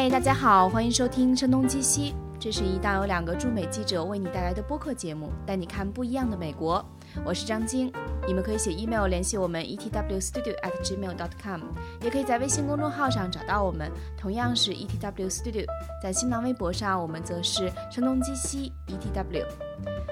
嗨，大家好，欢迎收听《声东击西》，这是一档由两个驻美记者为你带来的播客节目，带你看不一样的美国。我是张晶，你们可以写 email 联系我们 etwstudio@gmail.com，也可以在微信公众号上找到我们，同样是 etwstudio。在新浪微博上，我们则是声东击西 etw。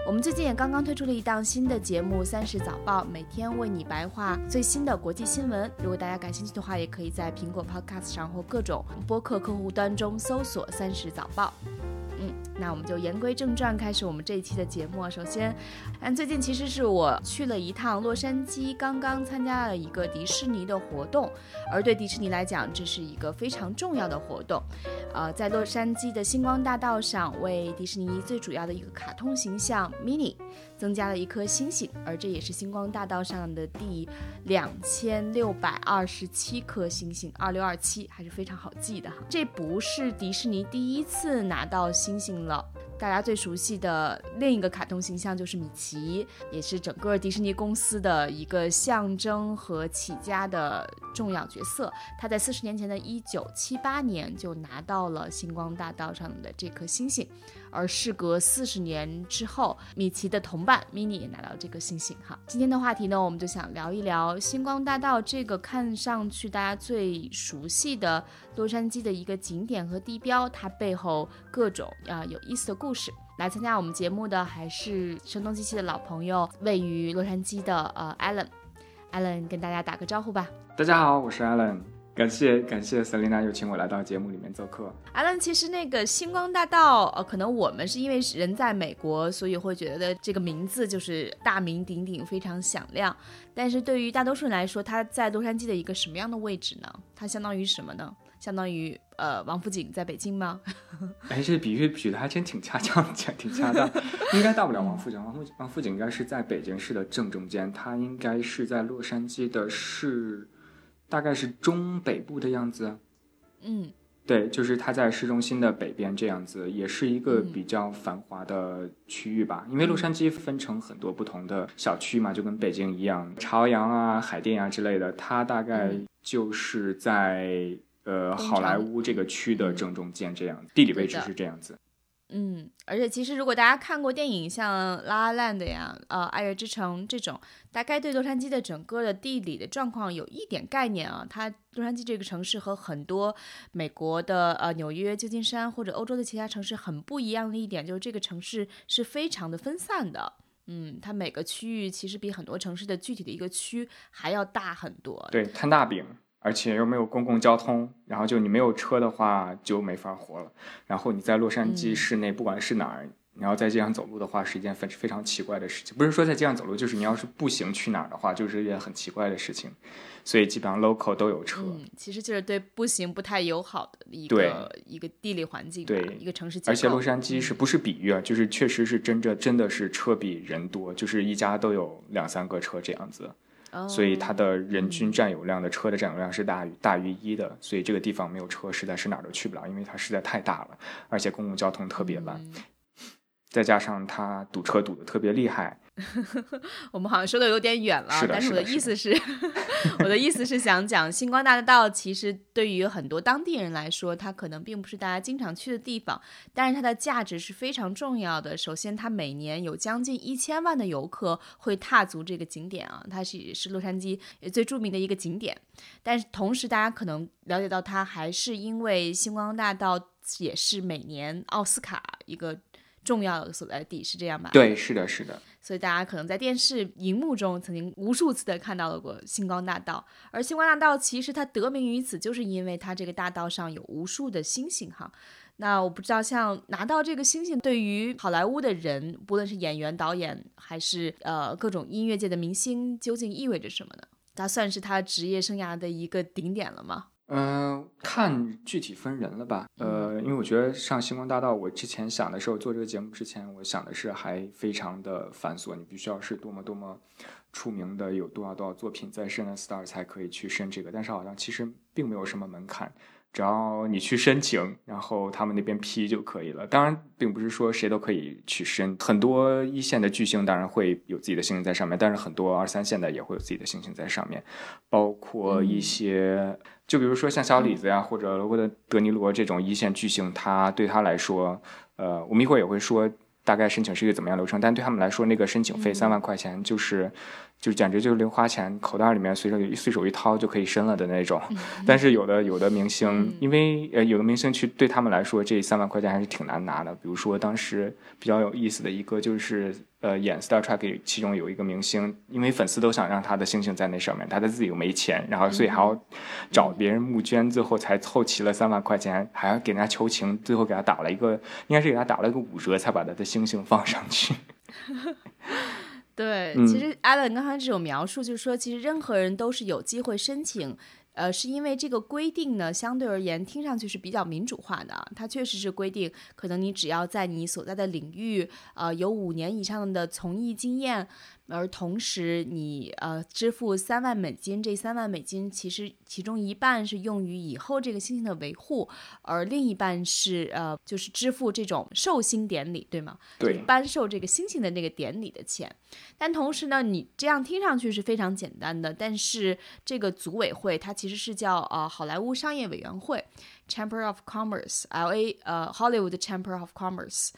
我们最近也刚刚推出了一档新的节目《三十早报》，每天为你白话最新的国际新闻。如果大家感兴趣的话，也可以在苹果 Podcast 上或各种播客客户端中搜索“三十早报”。那我们就言归正传，开始我们这一期的节目。首先，嗯，最近其实是我去了一趟洛杉矶，刚刚参加了一个迪士尼的活动，而对迪士尼来讲，这是一个非常重要的活动。呃，在洛杉矶的星光大道上，为迪士尼最主要的一个卡通形象 Mini 增加了一颗星星，而这也是星光大道上的第两千六百二十七颗星星，二六二七还是非常好记的哈。这不是迪士尼第一次拿到星星了。大家最熟悉的另一个卡通形象就是米奇，也是整个迪士尼公司的一个象征和起家的重要角色。他在四十年前的一九七八年就拿到了星光大道上的这颗星星，而事隔四十年之后，米奇的同伴 Mini 也拿到这个星星。哈，今天的话题呢，我们就想聊一聊星光大道这个看上去大家最熟悉的洛杉矶的一个景点和地标，它背后各种啊有意思的故事。来参加我们节目的还是声东击西的老朋友，位于洛杉矶的呃 Allen，Allen 跟大家打个招呼吧。大家好，我是 Allen，感谢感谢 Selina 又请我来到节目里面做客。Allen，其实那个星光大道，呃，可能我们是因为人在美国，所以会觉得这个名字就是大名鼎鼎，非常响亮。但是对于大多数人来说，它在洛杉矶的一个什么样的位置呢？它相当于什么呢？相当于呃王府井在北京吗？哎，这比喻举的还真挺恰当，挺恰当。应该到不了王府井，王府王府井应该是在北京市的正中间，它应该是在洛杉矶的市，大概是中北部的样子。嗯，对，就是它在市中心的北边这样子，也是一个比较繁华的区域吧。因为洛杉矶分成很多不同的小区嘛，就跟北京一样，朝阳啊、海淀啊之类的，它大概就是在。呃，好莱坞这个区的正中间，这样地理位置是这样子。嗯，而且其实如果大家看过电影，像《拉拉 land》呀、呃《爱乐之城》这种，大概对洛杉矶的整个的地理的状况有一点概念啊。它洛杉矶这个城市和很多美国的呃纽约、旧金山或者欧洲的其他城市很不一样的一点，就是这个城市是非常的分散的。嗯，它每个区域其实比很多城市的具体的一个区还要大很多。对，摊大饼。而且又没有公共交通，然后就你没有车的话就没法活了。然后你在洛杉矶市内，不管是哪儿，你要在街上走路的话，是一件非非常奇怪的事情。不是说在街上走路，就是你要是步行去哪儿的话，就是一件很奇怪的事情。所以基本上 local 都有车。嗯，其实就是对步行不太友好的一个一个地理环境，对一个城市。而且洛杉矶是不是比喻啊？就是确实是真正真的是车比人多，就是一家都有两三个车这样子。所以它的人均占有量的车的占有量是大于大于一的，所以这个地方没有车实在是哪儿都去不了，因为它实在太大了，而且公共交通特别烂，再加上它堵车堵得特别厉害。我们好像说的有点远了，是但是我的意思是，我的意思是想讲星光大道，其实对于很多当地人来说，它可能并不是大家经常去的地方，但是它的价值是非常重要的。首先，它每年有将近一千万的游客会踏足这个景点啊，它是是洛杉矶最著名的一个景点。但是同时，大家可能了解到它，还是因为星光大道也是每年奥斯卡一个重要的所在地，是这样吧？对，是的，是的。所以大家可能在电视荧幕中曾经无数次的看到了过星光大道，而星光大道其实它得名于此，就是因为它这个大道上有无数的星星哈。那我不知道，像拿到这个星星，对于好莱坞的人，不论是演员、导演，还是呃各种音乐界的明星，究竟意味着什么呢？它算是他职业生涯的一个顶点了吗？嗯，看具体分人了吧。呃，因为我觉得上星光大道，我之前想的时候做这个节目之前，我想的是还非常的繁琐，你必须要是多么多么出名的，有多少多少作品在申了 star 才可以去申这个。但是好像其实并没有什么门槛，只要你去申请，然后他们那边批就可以了。当然，并不是说谁都可以去申，很多一线的巨星当然会有自己的星星在上面，但是很多二三线的也会有自己的星星在上面，包括一些，就比如说像小李子呀，或者罗伯特·德尼罗这种一线巨星，他对他来说，呃，我们一会儿也会说大概申请是一个怎么样流程，但对他们来说，那个申请费三万块钱就是。就简直就是零花钱，口袋里面随手随手一掏就可以申了的那种。但是有的有的明星，因为呃有的明星去对他们来说，这三万块钱还是挺难拿的。比如说当时比较有意思的一个就是呃演《Star Trek》其中有一个明星，因为粉丝都想让他的星星在那上面，他的自己又没钱，然后所以还要找别人募捐，最后才凑齐了三万块钱，还要给人家求情，最后给他打了一个应该是给他打了一个五折，才把他的星星放上去。对，其实 Alan 刚才这种描述，就是说，其实任何人都是有机会申请，呃，是因为这个规定呢，相对而言听上去是比较民主化的。它确实是规定，可能你只要在你所在的领域，呃，有五年以上的从艺经验。而同时，你呃支付三万美金，这三万美金其实其中一半是用于以后这个星星的维护，而另一半是呃就是支付这种寿星典礼，对吗？对，颁授这个星星的那个典礼的钱。但同时呢，你这样听上去是非常简单的，但是这个组委会它其实是叫呃好莱坞商业委员会。Chamber of Commerce，L.A. 呃，Hollywood Chamber of Commerce，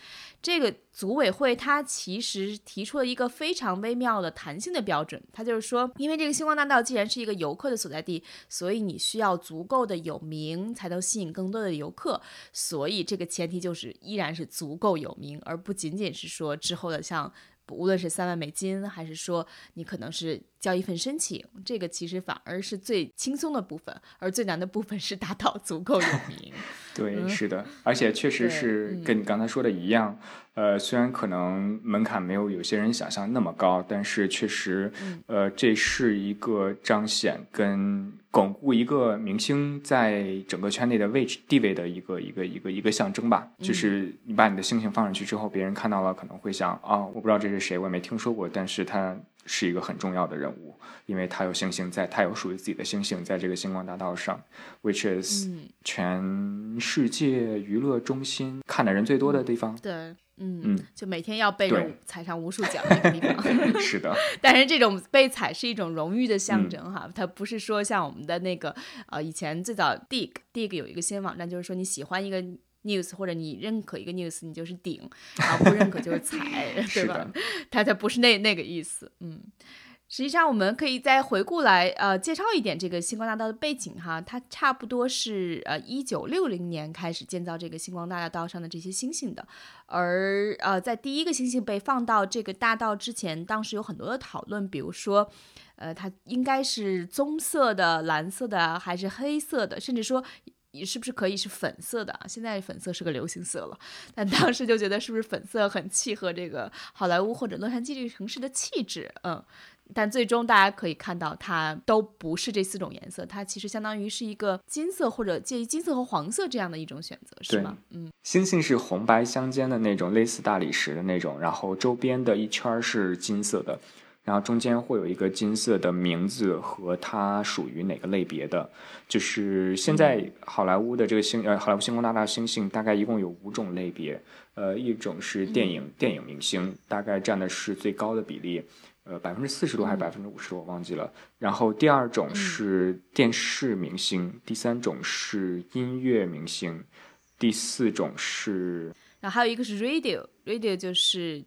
这个组委会它其实提出了一个非常微妙的弹性的标准，它就是说，因为这个星光大道既然是一个游客的所在地，所以你需要足够的有名才能吸引更多的游客，所以这个前提就是依然是足够有名，而不仅仅是说之后的像。无论是三万美金，还是说你可能是交一份申请，这个其实反而是最轻松的部分，而最难的部分是达到足够有名。对，是的，而且确实是跟你刚才说的一样。呃，虽然可能门槛没有有些人想象那么高，但是确实，呃，这是一个彰显跟巩固一个明星在整个圈内的位置地位的一个一个一个一个象征吧。就是你把你的星星放上去之后，别人看到了可能会想啊，我不知道这是谁，我也没听说过，但是他是一个很重要的人物，因为他有星星在，他有属于自己的星星在这个星光大道上，which is 全世界娱乐中心看的人最多的地方。对。嗯，就每天要被人踩上无数脚那个地方，是的。但是这种被踩是一种荣誉的象征哈，它不是说像我们的那个呃，以前最早 dig dig 有一个新闻网站，就是说你喜欢一个 news 或者你认可一个 news，你就是顶，然后不认可就是踩，对吧？它它不是那那个意思，嗯。实际上，我们可以再回顾来，呃，介绍一点这个星光大道的背景哈。它差不多是呃一九六零年开始建造这个星光大道上的这些星星的。而呃，在第一个星星被放到这个大道之前，当时有很多的讨论，比如说，呃，它应该是棕色的、蓝色的还是黑色的，甚至说是不是可以是粉色的？现在粉色是个流行色了，但当时就觉得是不是粉色很契合这个好莱坞或者洛杉矶这个城市的气质？嗯。但最终大家可以看到，它都不是这四种颜色，它其实相当于是一个金色或者介于金色和黄色这样的一种选择，是吗？嗯，星星是红白相间的那种，类似大理石的那种，然后周边的一圈是金色的，然后中间会有一个金色的名字和它属于哪个类别的。就是现在好莱坞的这个星呃，好莱坞星光大道星星大概一共有五种类别，呃，一种是电影电影明星，大概占的是最高的比例。呃，百分之四十多还是百分之五十多，我忘记了。然后第二种是电视明星，第三种是音乐明星，第四种是，然后还有一个是 radio，radio 就是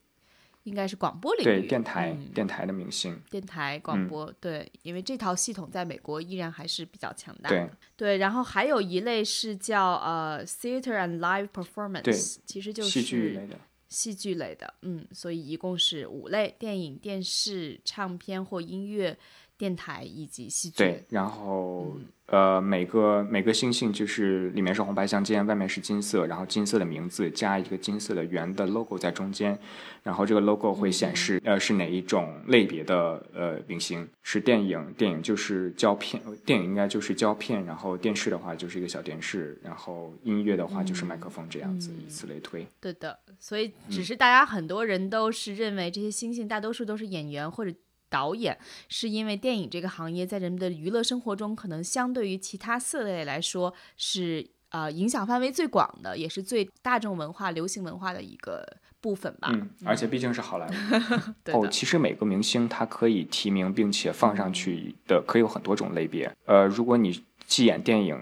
应该是广播领域，对，电台，电台的明星，电台广播，对，因为这套系统在美国依然还是比较强大的，对。然后还有一类是叫呃 theater and live performance，其实就是戏剧类的。戏剧类的，嗯，所以一共是五类：电影、电视、唱片或音乐。电台以及戏剧，对，然后呃，每个每个星星就是里面是红白相间，外面是金色，然后金色的名字加一个金色的圆的 logo 在中间，然后这个 logo 会显示呃是哪一种类别的呃明星，是电影，电影就是胶片，电影应该就是胶片，然后电视的话就是一个小电视，然后音乐的话就是麦克风这样子，以此类推。对的，所以只是大家很多人都是认为这些星星大多数都是演员或者。导演，是因为电影这个行业在人们的娱乐生活中，可能相对于其他四类来说是呃影响范围最广的，也是最大众文化、流行文化的一个部分吧。嗯，而且毕竟是好莱坞。哦，其实每个明星他可以提名并且放上去的，可以有很多种类别。呃，如果你既演电影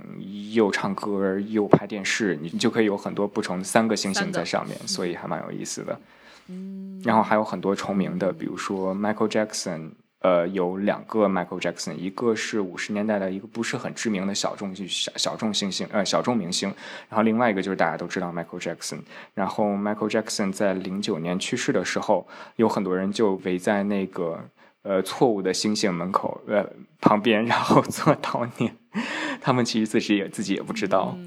又唱歌又拍电视，你就可以有很多不同三个星星在上面，所以还蛮有意思的。嗯，然后还有很多重名的，比如说 Michael Jackson，呃，有两个 Michael Jackson，一个是五十年代的一个不是很知名的小众小小众星星，呃，小众明星。然后另外一个就是大家都知道 Michael Jackson。然后 Michael Jackson 在零九年去世的时候，有很多人就围在那个呃错误的星星门口呃旁边，然后做悼念。他们其实自己也自己也不知道。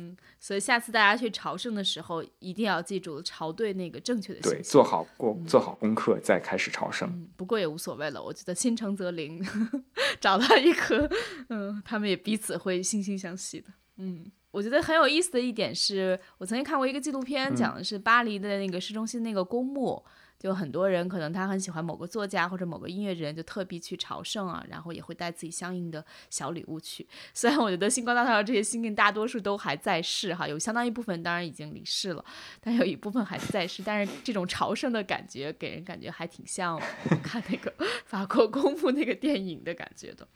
所以下次大家去朝圣的时候，一定要记住朝对那个正确的。对，做好过做好功课再开始朝圣。不过也无所谓了，我觉得心诚则灵，找到一颗，嗯，他们也彼此会惺惺相惜的。嗯，我觉得很有意思的一点是，我曾经看过一个纪录片，讲的是巴黎的那个市中心那个公墓。就很多人可能他很喜欢某个作家或者某个音乐人，就特地去朝圣啊，然后也会带自己相应的小礼物去。虽然我觉得星光大道这些星星大多数都还在世哈，有相当一部分当然已经离世了，但有一部分还在世。但是这种朝圣的感觉给人感觉还挺像看那个 法国公墓那个电影的感觉的。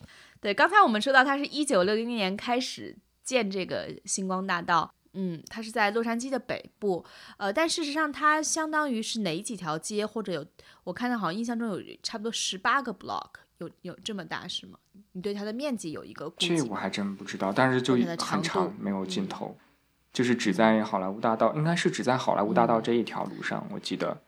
对，刚才我们说到他是一九六零年开始建这个星光大道。嗯，它是在洛杉矶的北部，呃，但事实上它相当于是哪几条街，或者有我看到好像印象中有差不多十八个 block，有有这么大是吗？你对它的面积有一个估计？这我还真不知道，但是就很长，没有尽头，就是只在好莱坞大道，应该是只在好莱坞大道这一条路上，我记得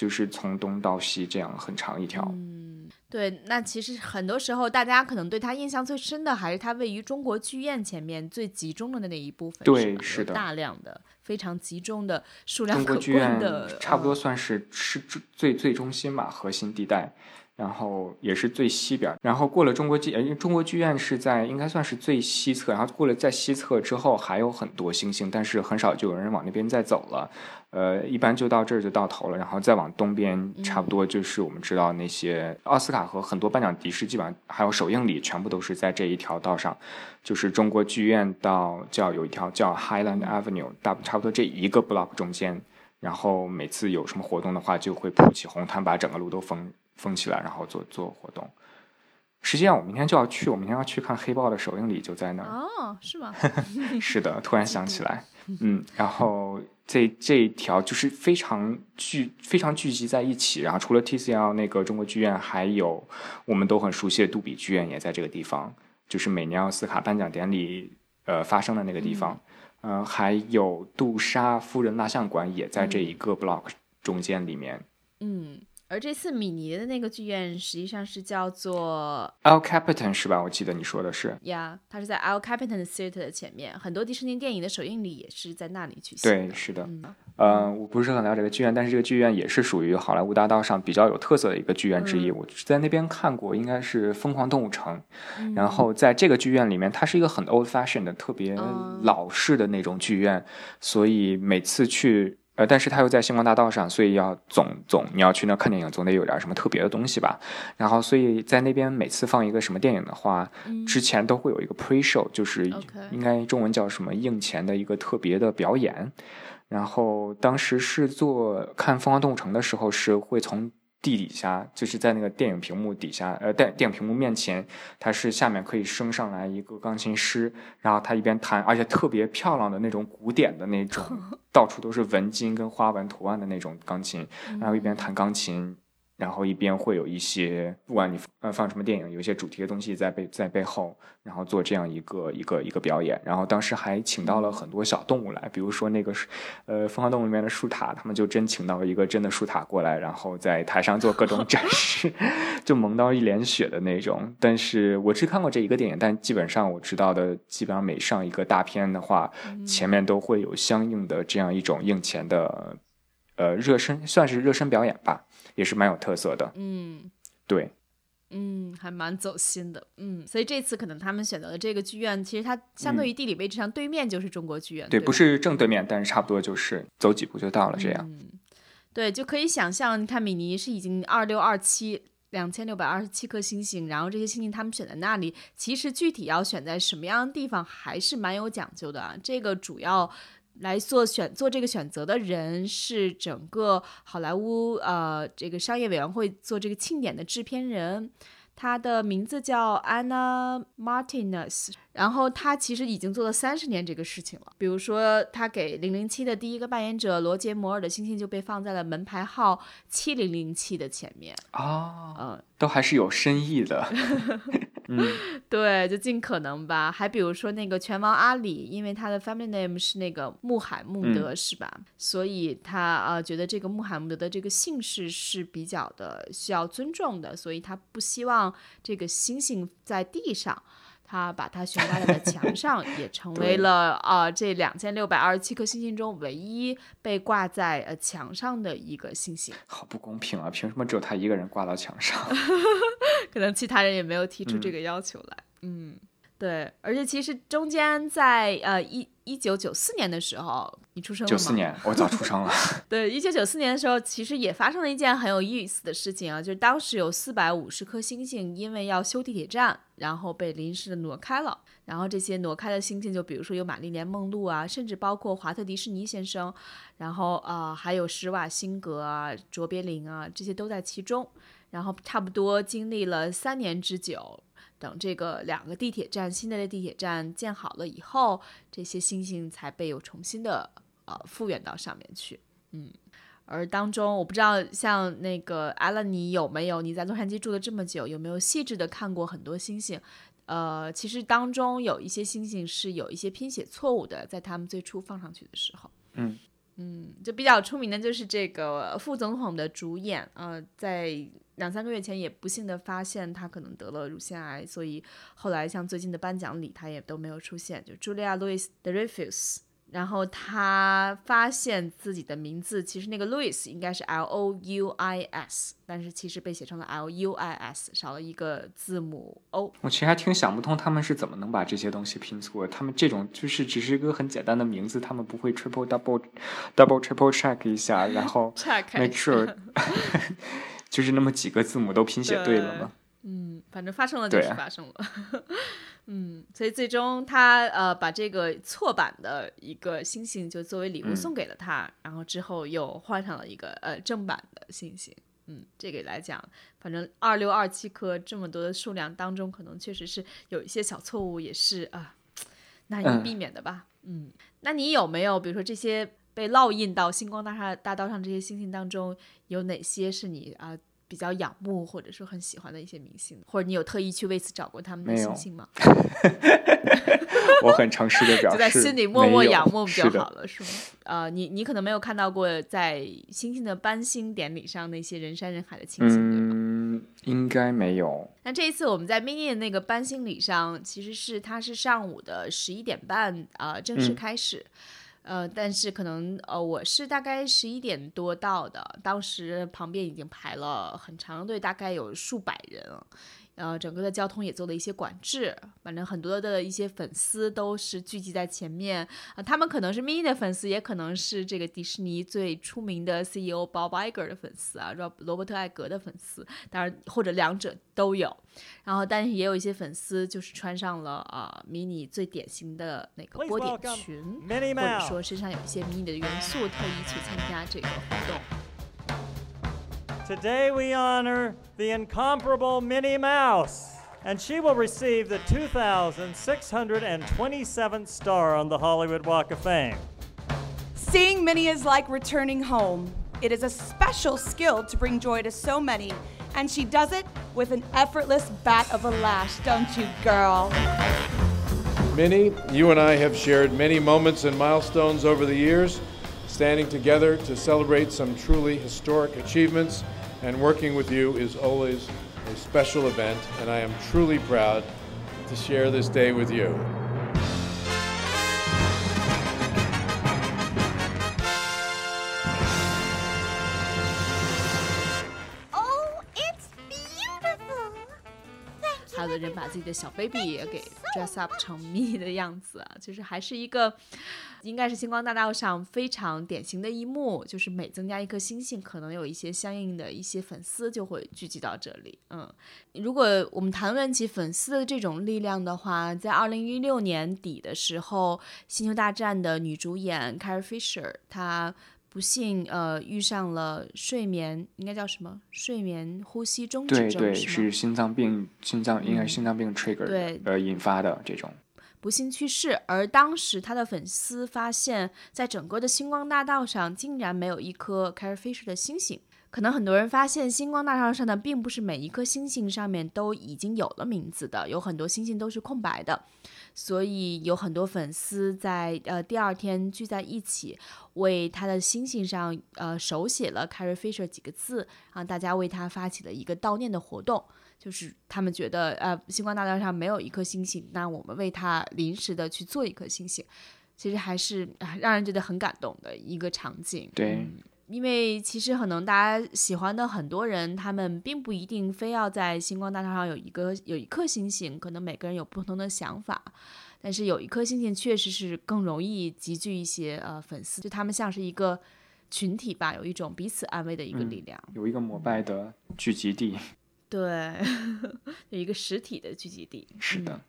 就是从东到西这样很长一条。嗯。对，那其实很多时候，大家可能对他印象最深的，还是他位于中国剧院前面最集中的那一部分，对，是的，大量的、非常集中的数量可观的，差不多算是是最最中心吧，核心地带。然后也是最西边，然后过了中国剧，因为中国剧院是在应该算是最西侧，然后过了在西侧之后还有很多星星，但是很少就有人往那边再走了，呃，一般就到这儿就到头了，然后再往东边，差不多就是我们知道那些奥斯卡和很多颁奖仪式，基本上还有首映礼，全部都是在这一条道上，就是中国剧院到叫有一条叫 Highland Avenue，大差不多这一个 block 中间，然后每次有什么活动的话，就会铺起红毯，把整个路都封。封起来，然后做做活动。实际上，我明天就要去，我明天要去看《黑豹》的首映礼，就在那儿。哦，是吗？是的，突然想起来，嗯，然后这这一条就是非常聚，非常聚集在一起。然后除了 TCL 那个中国剧院，还有我们都很熟悉的杜比剧院也在这个地方，就是每年奥斯卡颁奖典礼呃发生的那个地方。嗯，还有杜莎夫人蜡像馆也在这一个 block 中间里面。嗯。而这次米尼的那个剧院实际上是叫做 El Capitan 是吧？我记得你说的是。呀，它是在 El Capitan Theater 的前面，很多迪士尼电影的首映礼也是在那里举行。对，是的。嗯，我不是很了解这个剧院，但是这个剧院也是属于好莱坞大道上比较有特色的一个剧院之一。我在那边看过，应该是《疯狂动物城》。然后在这个剧院里面，它是一个很 old fashioned 的、特别老式的那种剧院，所以每次去。呃，但是他又在星光大道上，所以要总总你要去那看电影，总得有点什么特别的东西吧。然后，所以在那边每次放一个什么电影的话，之前都会有一个 pre show，就是应该中文叫什么映前的一个特别的表演。然后当时是做看《疯狂动物城》的时候，是会从。地底下就是在那个电影屏幕底下，呃，电电影屏幕面前，它是下面可以升上来一个钢琴师，然后他一边弹，而且特别漂亮的那种古典的那种，到处都是纹金跟花纹图案的那种钢琴，然后一边弹钢琴。然后一边会有一些，不管你呃放什么电影，有一些主题的东西在背在背后，然后做这样一个一个一个表演。然后当时还请到了很多小动物来，比如说那个呃《疯狂动物》里面的树塔，他们就真请到了一个真的树塔过来，然后在台上做各种展示，就萌到一脸血的那种。但是我只看过这一个电影，但基本上我知道的，基本上每上一个大片的话，前面都会有相应的这样一种硬钱的呃热身，算是热身表演吧。也是蛮有特色的，嗯，对，嗯，还蛮走心的，嗯，所以这次可能他们选择的这个剧院，其实它相对于地理位置上对面就是中国剧院，对，不是正对面，但是差不多就是走几步就到了，这样，嗯对，就可以想象，你看米妮是已经二六二七两千六百二十七颗星星，然后这些星星他们选在那里，其实具体要选在什么样的地方还是蛮有讲究的啊。这个主要来做选做这个选择的人是整个好莱坞呃这个商业委员会做这个庆典的制片人。他的名字叫 Anna Martinez，然后他其实已经做了三十年这个事情了。比如说，他给零零七的第一个扮演者罗杰摩尔的星星就被放在了门牌号七零零七的前面哦，嗯，都还是有深意的。嗯，对，就尽可能吧。还比如说那个拳王阿里，因为他的 family name 是那个穆罕默德，是吧？所以他啊觉得这个穆罕默德的这个姓氏是比较的需要尊重的，所以他不希望这个星星在地上。他把它悬挂在了墙上，也成为了啊这两千六百二十七颗星星中唯一被挂在呃墙上的一个星星。好不公平啊！凭什么只有他一个人挂到墙上？可能其他人也没有提出这个要求来。嗯，对，而且其实中间在呃一。一九九四年的时候，你出生了吗？九四年，我早出生了。对，一九九四年的时候，其实也发生了一件很有意思的事情啊，就是当时有四百五十颗星星，因为要修地铁站，然后被临时的挪开了。然后这些挪开的星星，就比如说有玛丽莲梦露啊，甚至包括华特迪士尼先生，然后啊，还有施瓦辛格啊、卓别林啊，这些都在其中。然后差不多经历了三年之久。等这个两个地铁站新的地铁站建好了以后，这些星星才被又重新的呃复原到上面去。嗯，而当中我不知道像那个艾伦，你有没有你在洛杉矶住了这么久，有没有细致的看过很多星星？呃，其实当中有一些星星是有一些拼写错误的，在他们最初放上去的时候。嗯。嗯，就比较出名的就是这个副总统的主演，呃，在两三个月前也不幸的发现他可能得了乳腺癌，所以后来像最近的颁奖礼他也都没有出现，就 Julia Louis Dreyfus。然后他发现自己的名字其实那个 Louis 应该是 L O U I S，但是其实被写成了 L U I S，少了一个字母 O。我其实还挺想不通他们是怎么能把这些东西拼错。他们这种就是只是一个很简单的名字，他们不会 triple double double triple check 一下，然后 make sure 就是那么几个字母都拼写对了吗？嗯，反正发生了就是发生了。嗯，所以最终他呃把这个错版的一个星星就作为礼物送给了他，然后之后又换上了一个呃正版的星星。嗯，这个来讲，反正二六二七颗这么多的数量当中，可能确实是有一些小错误，也是啊难以避免的吧。嗯，那你有没有比如说这些被烙印到星光大厦大道上这些星星当中，有哪些是你啊？比较仰慕或者说很喜欢的一些明星，或者你有特意去为此找过他们的星星吗？我很诚实的表示，就在心里默默仰慕就好了，是吗？呃，你你可能没有看到过在星星的颁星典礼上那些人山人海的情形，嗯，应该没有。那这一次我们在 mini 的那个颁星礼上，其实是它是上午的十一点半啊正式开始。呃，但是可能呃，我是大概十一点多到的，当时旁边已经排了很长队，大概有数百人。呃，整个的交通也做了一些管制，反正很多的一些粉丝都是聚集在前面啊，他们可能是 mini 的粉丝，也可能是这个迪士尼最出名的 CEO Bob Iger 的粉丝啊，罗罗伯特艾格的粉丝，当然或者两者都有。然后，但是也有一些粉丝就是穿上了啊 mini 最典型的那个波点裙，或者说身上有一些 mini 的元素，特意去参加这个活动。Today we honor the incomparable Minnie Mouse, and she will receive the 2,627th star on the Hollywood Walk of Fame. Seeing Minnie is like returning home. It is a special skill to bring joy to so many, and she does it with an effortless bat of a lash, don't you, girl? Minnie, you and I have shared many moments and milestones over the years, standing together to celebrate some truly historic achievements and working with you is always a special event, and I am truly proud to share this day with you. 还有的人把自己的小 baby 也给 dress up 成 me 的样子，就是还是一个， 应该是星光大道上非常典型的一幕，就是每增加一颗星星，可能有一些相应的一些粉丝就会聚集到这里。嗯，如果我们谈论起粉丝的这种力量的话，在二零一六年底的时候，《星球大战》的女主演 Carrie Fisher 她。不幸，呃，遇上了睡眠，应该叫什么？睡眠呼吸中止症，对对，是心脏病，心脏应该是心脏病 trigger 对而引发的这种不幸去世。而当时他的粉丝发现，在整个的星光大道上，竟然没有一颗 Carrie Fisher 的星星。可能很多人发现，星光大道上的并不是每一颗星星上面都已经有了名字的，有很多星星都是空白的。所以有很多粉丝在呃第二天聚在一起，为他的星星上呃手写了 Carrie Fisher 几个字，啊大家为他发起了一个悼念的活动。就是他们觉得呃星光大道上没有一颗星星，那我们为他临时的去做一颗星星，其实还是让人觉得很感动的一个场景。对。因为其实可能大家喜欢的很多人，他们并不一定非要在星光大道上有一个有一颗星星，可能每个人有不同的想法。但是有一颗星星确实是更容易集聚一些呃粉丝，就他们像是一个群体吧，有一种彼此安慰的一个力量，有一个膜拜的聚集地。对，有一个实体的聚集地。是的。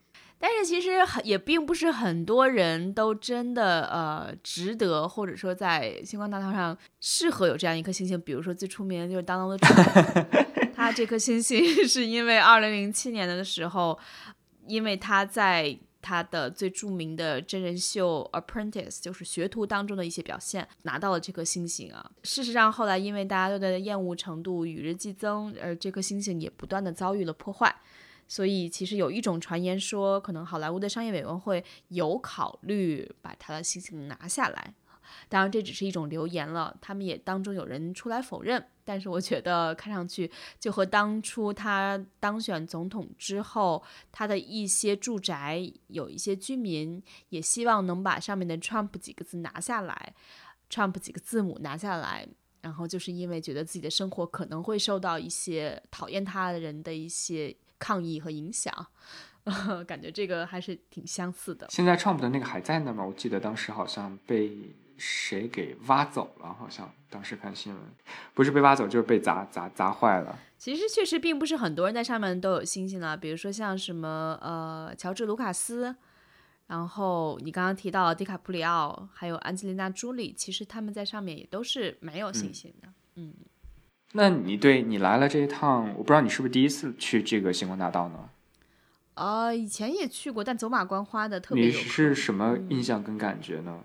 但是其实很也并不是很多人都真的呃值得，或者说在星光大道上适合有这样一颗星星。比如说最出名的就是 Donald Trump，他这颗星星是因为二零零七年的时候，因为他在他的最著名的真人秀 Apprentice，就是学徒当中的一些表现，拿到了这颗星星啊。事实上后来因为大家对他的厌恶程度与日俱增，而这颗星星也不断的遭遇了破坏。所以，其实有一种传言说，可能好莱坞的商业委员会有考虑把他的星星拿下来。当然，这只是一种流言了，他们也当中有人出来否认。但是，我觉得看上去就和当初他当选总统之后，他的一些住宅有一些居民也希望能把上面的 Trump 几个字拿下来，Trump 几个字母拿下来，然后就是因为觉得自己的生活可能会受到一些讨厌他的人的一些。抗议和影响，感觉这个还是挺相似的。现在 Trump 的那个还在那吗？我记得当时好像被谁给挖走了，好像当时看新闻，不是被挖走就是被砸砸砸坏了。其实确实并不是很多人在上面都有信心了，比如说像什么呃乔治卢卡斯，然后你刚刚提到迪卡普里奥，还有安吉丽娜朱莉，其实他们在上面也都是没有信心的，嗯。那你对你来了这一趟，我不知道你是不是第一次去这个星光大道呢？呃，以前也去过，但走马观花的特别。你是什么印象跟感觉呢？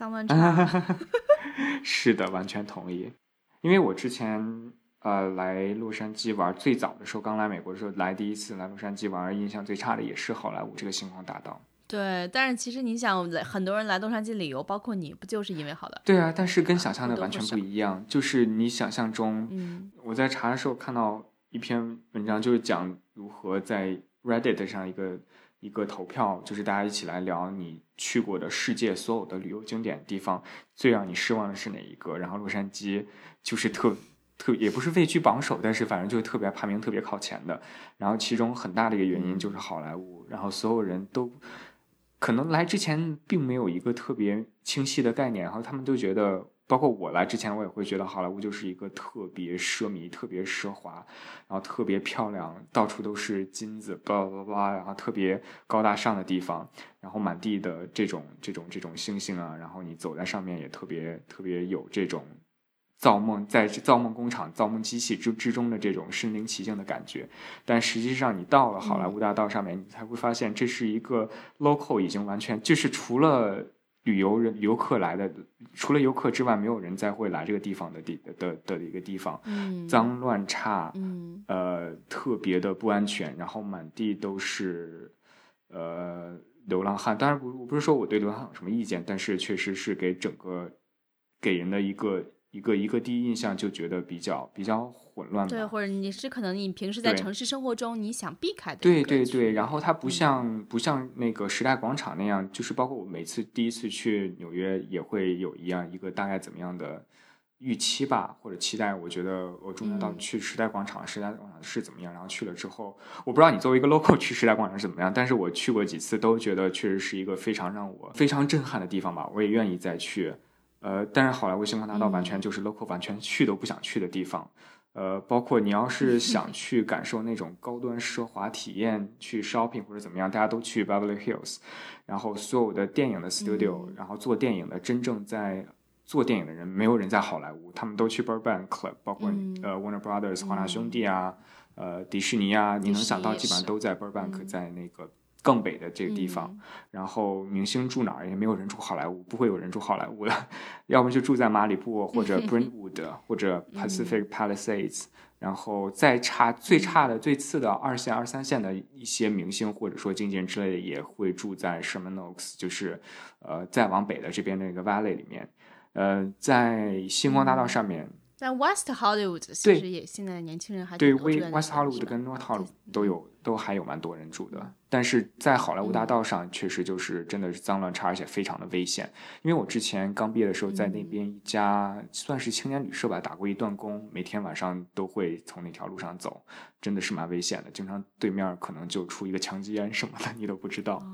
脏乱差。是的，完全同意。因为我之前呃来洛杉矶玩，最早的时候刚来美国的时候，来第一次来洛杉矶玩，印象最差的也是好莱坞这个星光大道。对，但是其实你想，很多人来洛杉矶旅游，包括你不就是因为好的？对啊，但是跟想象的完全不一样。就是你想象中，嗯，我在查的时候看到一篇文章，就是讲如何在 Reddit 上一个一个投票，就是大家一起来聊你去过的世界所有的旅游景点地方，最让你失望的是哪一个？然后洛杉矶就是特特也不是位居榜首，但是反正就是特别排名特别靠前的。然后其中很大的一个原因就是好莱坞，然后所有人都。可能来之前并没有一个特别清晰的概念，然后他们都觉得，包括我来之前，我也会觉得好莱坞就是一个特别奢靡、特别奢华，然后特别漂亮，到处都是金子，巴拉巴拉，然后特别高大上的地方，然后满地的这种这种这种星星啊，然后你走在上面也特别特别有这种。造梦在造梦工厂、造梦机器之之中的这种身临其境的感觉，但实际上你到了好莱坞大道上面，你才会发现这是一个 local 已经完全就是除了旅游人游客来的，除了游客之外，没有人再会来这个地方的地的的一个地方。嗯，脏乱差，嗯，呃，特别的不安全，然后满地都是呃流浪汉。当然不，我不是说我对流浪汉有什么意见，但是确实是给整个给人的一个。一个一个第一印象就觉得比较比较混乱，对，或者你是可能你平时在城市生活中你想避开的，对对对。然后它不像不像那个时代广场那样，就是包括我每次第一次去纽约也会有一样一个大概怎么样的预期吧，或者期待，我觉得我中间到底去时代广场，时代广场是怎么样？然后去了之后，我不知道你作为一个 local 去时代广场是怎么样，但是我去过几次，都觉得确实是一个非常让我非常震撼的地方吧。我也愿意再去。呃，但是好莱坞星光大道完全就是 local 完全去都不想去的地方。呃，包括你要是想去感受那种高端奢华体验，去 shopping 或者怎么样，大家都去 Beverly Hills，然后所有的电影的 studio，然后做电影的真正在。做电影的人没有人在好莱坞，他们都去 Burbank Club，包括呃 Warner Brothers 华纳兄弟啊，呃迪士尼啊，你能想到基本上都在 Burbank，在那个更北的这个地方。然后明星住哪儿也没有人住好莱坞，不会有人住好莱坞的，要么就住在马里布或者 Brentwood 或者 Pacific Palisades。然后再差最差的最次的二线二三线的一些明星或者说经纪人之类的也会住在 Sherman Oaks，就是呃再往北的这边那个 Valley 里面。呃，在星光大道上面，在 West Hollywood 其实也现在年轻人还对 West Hollywood 跟 North Hollywood 都有都还有蛮多人住的，但是在好莱坞大道上确实就是真的是脏乱差，而且非常的危险。因为我之前刚毕业的时候在那边一家算是青年旅社吧打过一段工，每天晚上都会从那条路上走，真的是蛮危险的，经常对面可能就出一个枪击案什么的，你都不知道。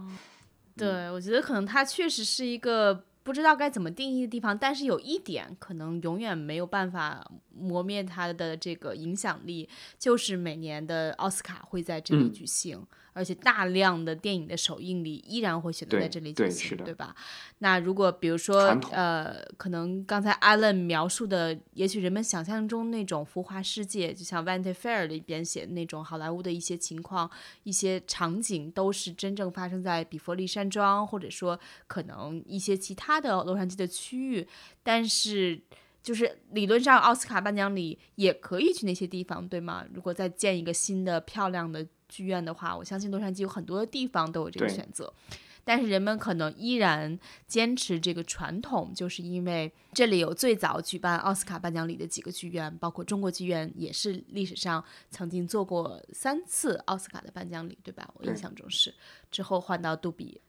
对，我觉得可能它确实是一个。不知道该怎么定义的地方，但是有一点可能永远没有办法磨灭它的这个影响力，就是每年的奥斯卡会在这里举行。而且大量的电影的首映礼依然会选择在这里举行，对吧？那如果比如说，呃，可能刚才 Alan 描述的，也许人们想象中那种浮华世界，就像 Vanity Fair 里边写的那种好莱坞的一些情况、一些场景，都是真正发生在比佛利山庄，或者说可能一些其他的洛杉矶的区域。但是，就是理论上奥斯卡颁奖礼也可以去那些地方，对吗？如果再建一个新的漂亮的。剧院的话，我相信洛杉矶有很多的地方都有这个选择，但是人们可能依然坚持这个传统，就是因为这里有最早举办奥斯卡颁奖礼的几个剧院，包括中国剧院也是历史上曾经做过三次奥斯卡的颁奖礼，对吧？我印象中是之后换到杜比，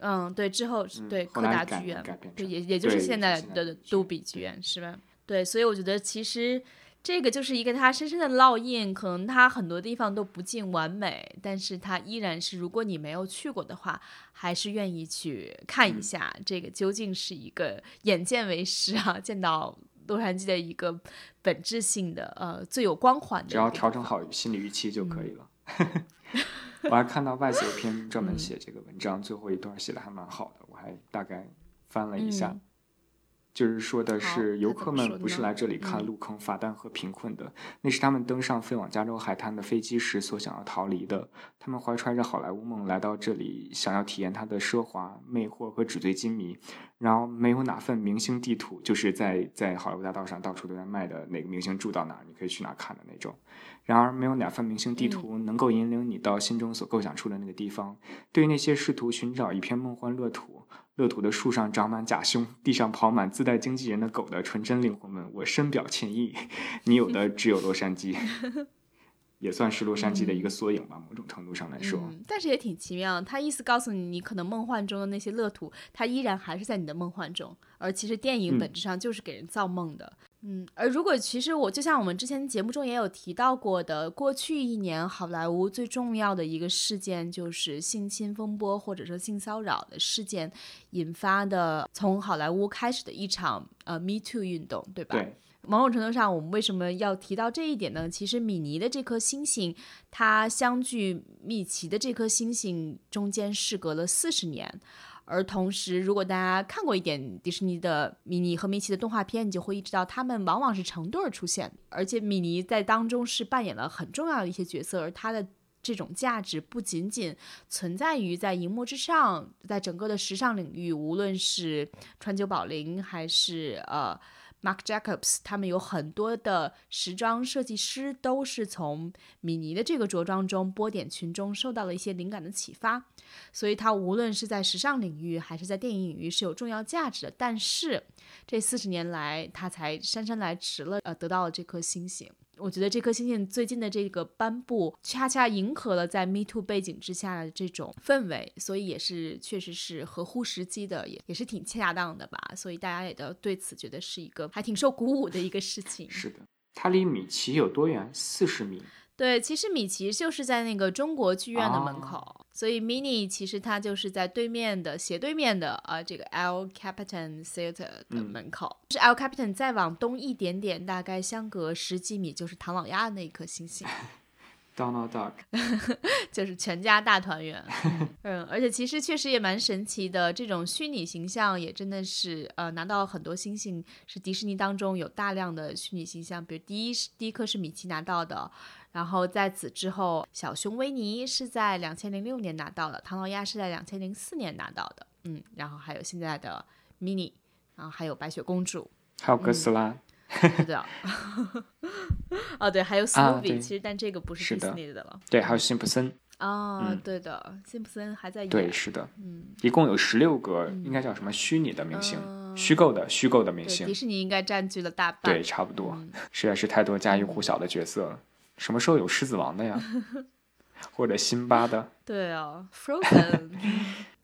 嗯，对，之后对柯达剧院，对，也也就是现在的杜比剧院，是吧？对，所以我觉得其实。这个就是一个他深深的烙印，可能他很多地方都不尽完美，但是他依然是，如果你没有去过的话，还是愿意去看一下，这个究竟是一个眼见为实啊，见到洛杉矶的一个本质性的，呃，最有光环的。只要调整好心理预期就可以了。我还看到外资有篇专门写这个文章，最后一段写的还蛮好的，我还大概翻了一下。就是说的是，游客们不是来这里看陆坑、罚单和贫困的，那是他们登上飞往加州海滩的飞机时所想要逃离的。他们怀揣着好莱坞梦来到这里，想要体验它的奢华、魅惑和纸醉金迷。然后没有哪份明星地图，就是在在好莱坞大道上到处都在卖的，哪个明星住到哪儿，你可以去哪儿看的那种。然而，没有哪份明星地图能够引领你到心中所构想出的那个地方。对于那些试图寻找一片梦幻乐土。乐土的树上长满假胸，地上跑满自带经纪人的狗的纯真灵魂们，我深表歉意。你有的只有洛杉矶，也算是洛杉矶的一个缩影吧，某种程度上来说。但是也挺奇妙，他意思告诉你，你可能梦幻中的那些乐土，它依然还是在你的梦幻中，而其实电影本质上就是给人造梦的。嗯，而如果其实我就像我们之前节目中也有提到过的，过去一年好莱坞最重要的一个事件就是性侵风波或者说性骚扰的事件引发的从好莱坞开始的一场呃 Me Too 运动，对吧？对。某种程度上，我们为什么要提到这一点呢？其实米妮的这颗星星，它相距米奇的这颗星星中间事隔了四十年。而同时，如果大家看过一点迪士尼的米妮和米奇的动画片，你就会意识到他们往往是成对儿出现，而且米妮在当中是扮演了很重要的一些角色，而她的这种价值不仅仅存在于在荧幕之上，在整个的时尚领域，无论是川久保玲还是呃。Mark Jacobs，他们有很多的时装设计师都是从米妮的这个着装中波点裙中受到了一些灵感的启发，所以它无论是在时尚领域还是在电影领域是有重要价值的。但是这四十年来，它才姗姗来迟了，呃，得到了这颗星星。我觉得这颗星星最近的这个颁布，恰恰迎合了在 Me Too 背景之下的这种氛围，所以也是确实是合乎时机的，也也是挺恰当的吧。所以大家也都对此觉得是一个还挺受鼓舞的一个事情。是的，它离米奇有多远？四十米。对，其实米奇就是在那个中国剧院的门口，所以 Mini 其实它就是在对面的斜对面的啊，这个 El Capitan Theater 的门口。是 El Capitan 再往东一点点，大概相隔十几米就是唐老鸭的那一颗星星。Donald Duck，就是全家大团圆。嗯，而且其实确实也蛮神奇的，这种虚拟形象也真的是呃拿到很多星星，是迪士尼当中有大量的虚拟形象，比如第一是第一颗是米奇拿到的。然后在此之后，小熊维尼是在两千零六年拿到的，唐老鸭是在两千零四年拿到的，嗯，然后还有现在的 mini，然后还有白雪公主，还有哥斯拉，是的，哦对，还有史努比，其实但这个不是迪士尼的了，对，还有辛普森，哦，对的，辛普森还在演，对，是的，嗯，一共有十六个，应该叫什么虚拟的明星，虚构的虚构的明星，迪士尼应该占据了大半，对，差不多，实在是太多家喻户晓的角色了。什么时候有狮子王的呀？或者辛巴的？对啊，Frozen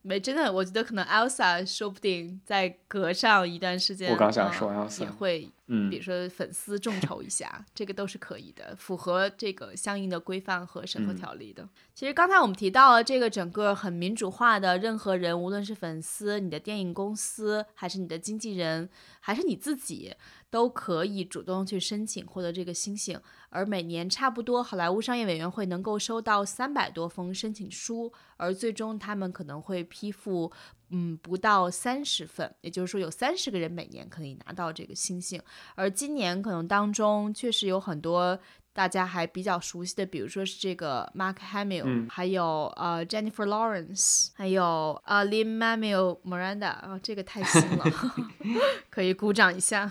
没真的，我觉得可能 Elsa 说不定再隔上一段时间，我刚想说 Elsa 也会，嗯，比如说粉丝众筹一下，这个都是可以的，符合这个相应的规范和审核条例的。其实刚才我们提到了这个整个很民主化的，任何人，无论是粉丝、你的电影公司，还是你的经纪人，还是你自己。都可以主动去申请获得这个星星，而每年差不多好莱坞商业委员会能够收到三百多封申请书，而最终他们可能会批复，嗯，不到三十份，也就是说有三十个人每年可以拿到这个星星，而今年可能当中确实有很多。大家还比较熟悉的，比如说是这个 Mark Hamill，还有呃 Jennifer Lawrence，还有呃 Lin Manuel Miranda，啊，这个太新了，可以鼓掌一下。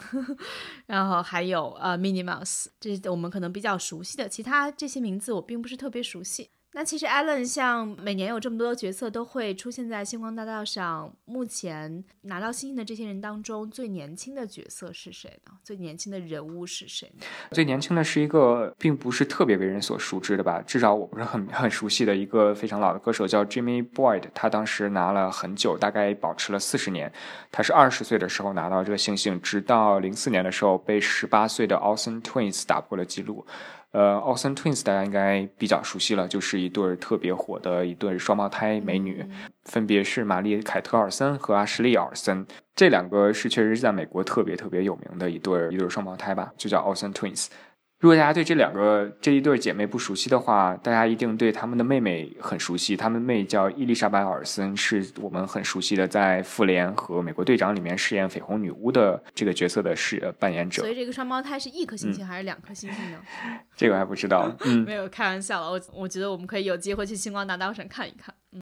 然后还有呃 Minnie Mouse，这是我们可能比较熟悉的，其他这些名字我并不是特别熟悉。那其实 Allen 像每年有这么多角色都会出现在星光大道上，目前拿到星星的这些人当中，最年轻的角色是谁呢？最年轻的人物是谁？最年轻的是一个并不是特别为人所熟知的吧，至少我不是很很熟悉的一个非常老的歌手叫 Jimmy Boyd，他当时拿了很久，大概保持了四十年。他是二十岁的时候拿到这个星星，直到零四年的时候被十八岁的 Austin Twins 打破了记录。呃，Olsen Twins 大家应该比较熟悉了，就是一对特别火的一对双胞胎美女，分别是玛丽凯特·尔森和阿什利·尔森。这两个是确实是在美国特别特别有名的一对一对双胞胎吧，就叫 Olsen Twins。如果大家对这两个这一对姐妹不熟悉的话，大家一定对她们的妹妹很熟悉。她们妹叫伊丽莎白·尔森，是我们很熟悉的在《复联》和《美国队长》里面饰演绯红女巫的这个角色的饰扮演者。所以这个双胞胎是一颗星星还是两颗星星呢？这个还不知道。嗯 没有开玩笑了，我我觉得我们可以有机会去星光大道上看一看。嗯，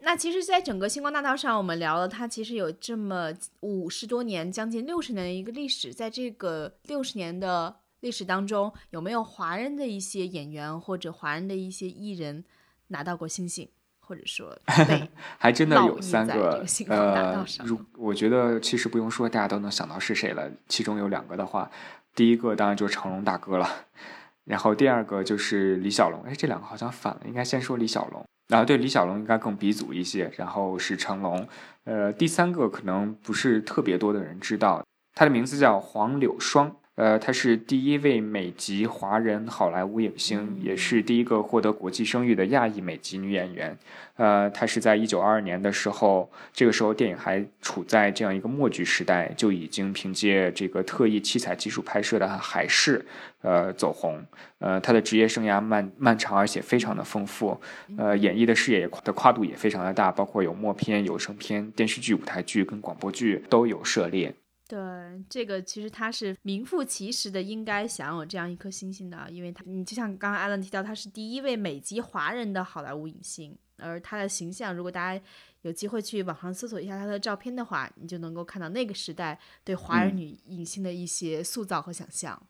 那其实，在整个星光大道上，我们聊了它其实有这么五十多年，将近六十年的一个历史，在这个六十年的。历史当中有没有华人的一些演员或者华人的一些艺人拿到过星星，或者说 还真的有三个呃，如我觉得其实不用说，大家都能想到是谁了。其中有两个的话，第一个当然就是成龙大哥了，然后第二个就是李小龙。哎，这两个好像反了，应该先说李小龙。然后对李小龙应该更鼻祖一些，然后是成龙。呃，第三个可能不是特别多的人知道，他的名字叫黄柳霜。呃，她是第一位美籍华人好莱坞影星，也是第一个获得国际声誉的亚裔美籍女演员。呃，她是在一九二二年的时候，这个时候电影还处在这样一个默剧时代，就已经凭借这个特异七彩技术拍摄的《海市》呃走红。呃，她的职业生涯漫漫长，而且非常的丰富。呃，演绎的视野的跨度也非常的大，包括有默片、有声片、电视剧、舞台剧跟广播剧都有涉猎。对，这个其实他是名副其实的，应该享有这样一颗星星的，因为他，你就像刚刚艾伦提到，他是第一位美籍华人的好莱坞影星，而他的形象，如果大家有机会去网上搜索一下他的照片的话，你就能够看到那个时代对华人女影星的一些塑造和想象。嗯，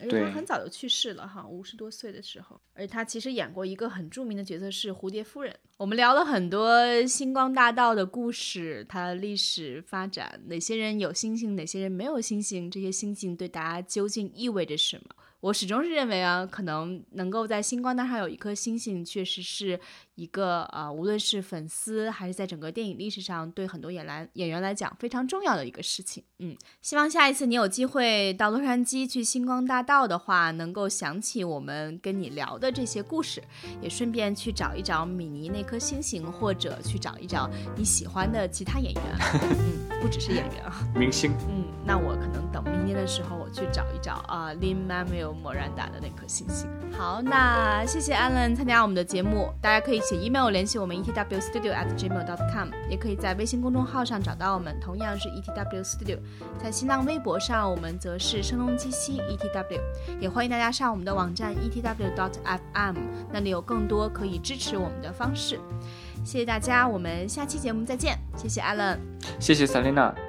而且他很早就去世了哈，五十多岁的时候。而且他其实演过一个很著名的角色是蝴蝶夫人。我们聊了很多星光大道的故事，它的历史发展，哪些人有星星，哪些人没有星星，这些星星对大家究竟意味着什么？我始终是认为啊，可能能够在星光大上有一颗星星，确实是一个呃，无论是粉丝还是在整个电影历史上，对很多演来演员来讲非常重要的一个事情。嗯，希望下一次你有机会到洛杉矶去星光大道的话，能够想起我们跟你聊的这些故事，也顺便去找一找米妮那颗星星，或者去找一找你喜欢的其他演员。嗯，不只是演员啊，明星。嗯，那我可能等明年的时候，我去找一找啊，Lin Manuel。莫然达的那颗星星。好，那谢谢 Alan 参加我们的节目。大家可以写 email 联系我们 etwstudio at gmail.com，也可以在微信公众号上找到我们，同样是 etwstudio。在新浪微博上，我们则是声东击西 etw。也欢迎大家上我们的网站 etw dot fm，那里有更多可以支持我们的方式。谢谢大家，我们下期节目再见。谢谢 Alan，谢谢 Selina。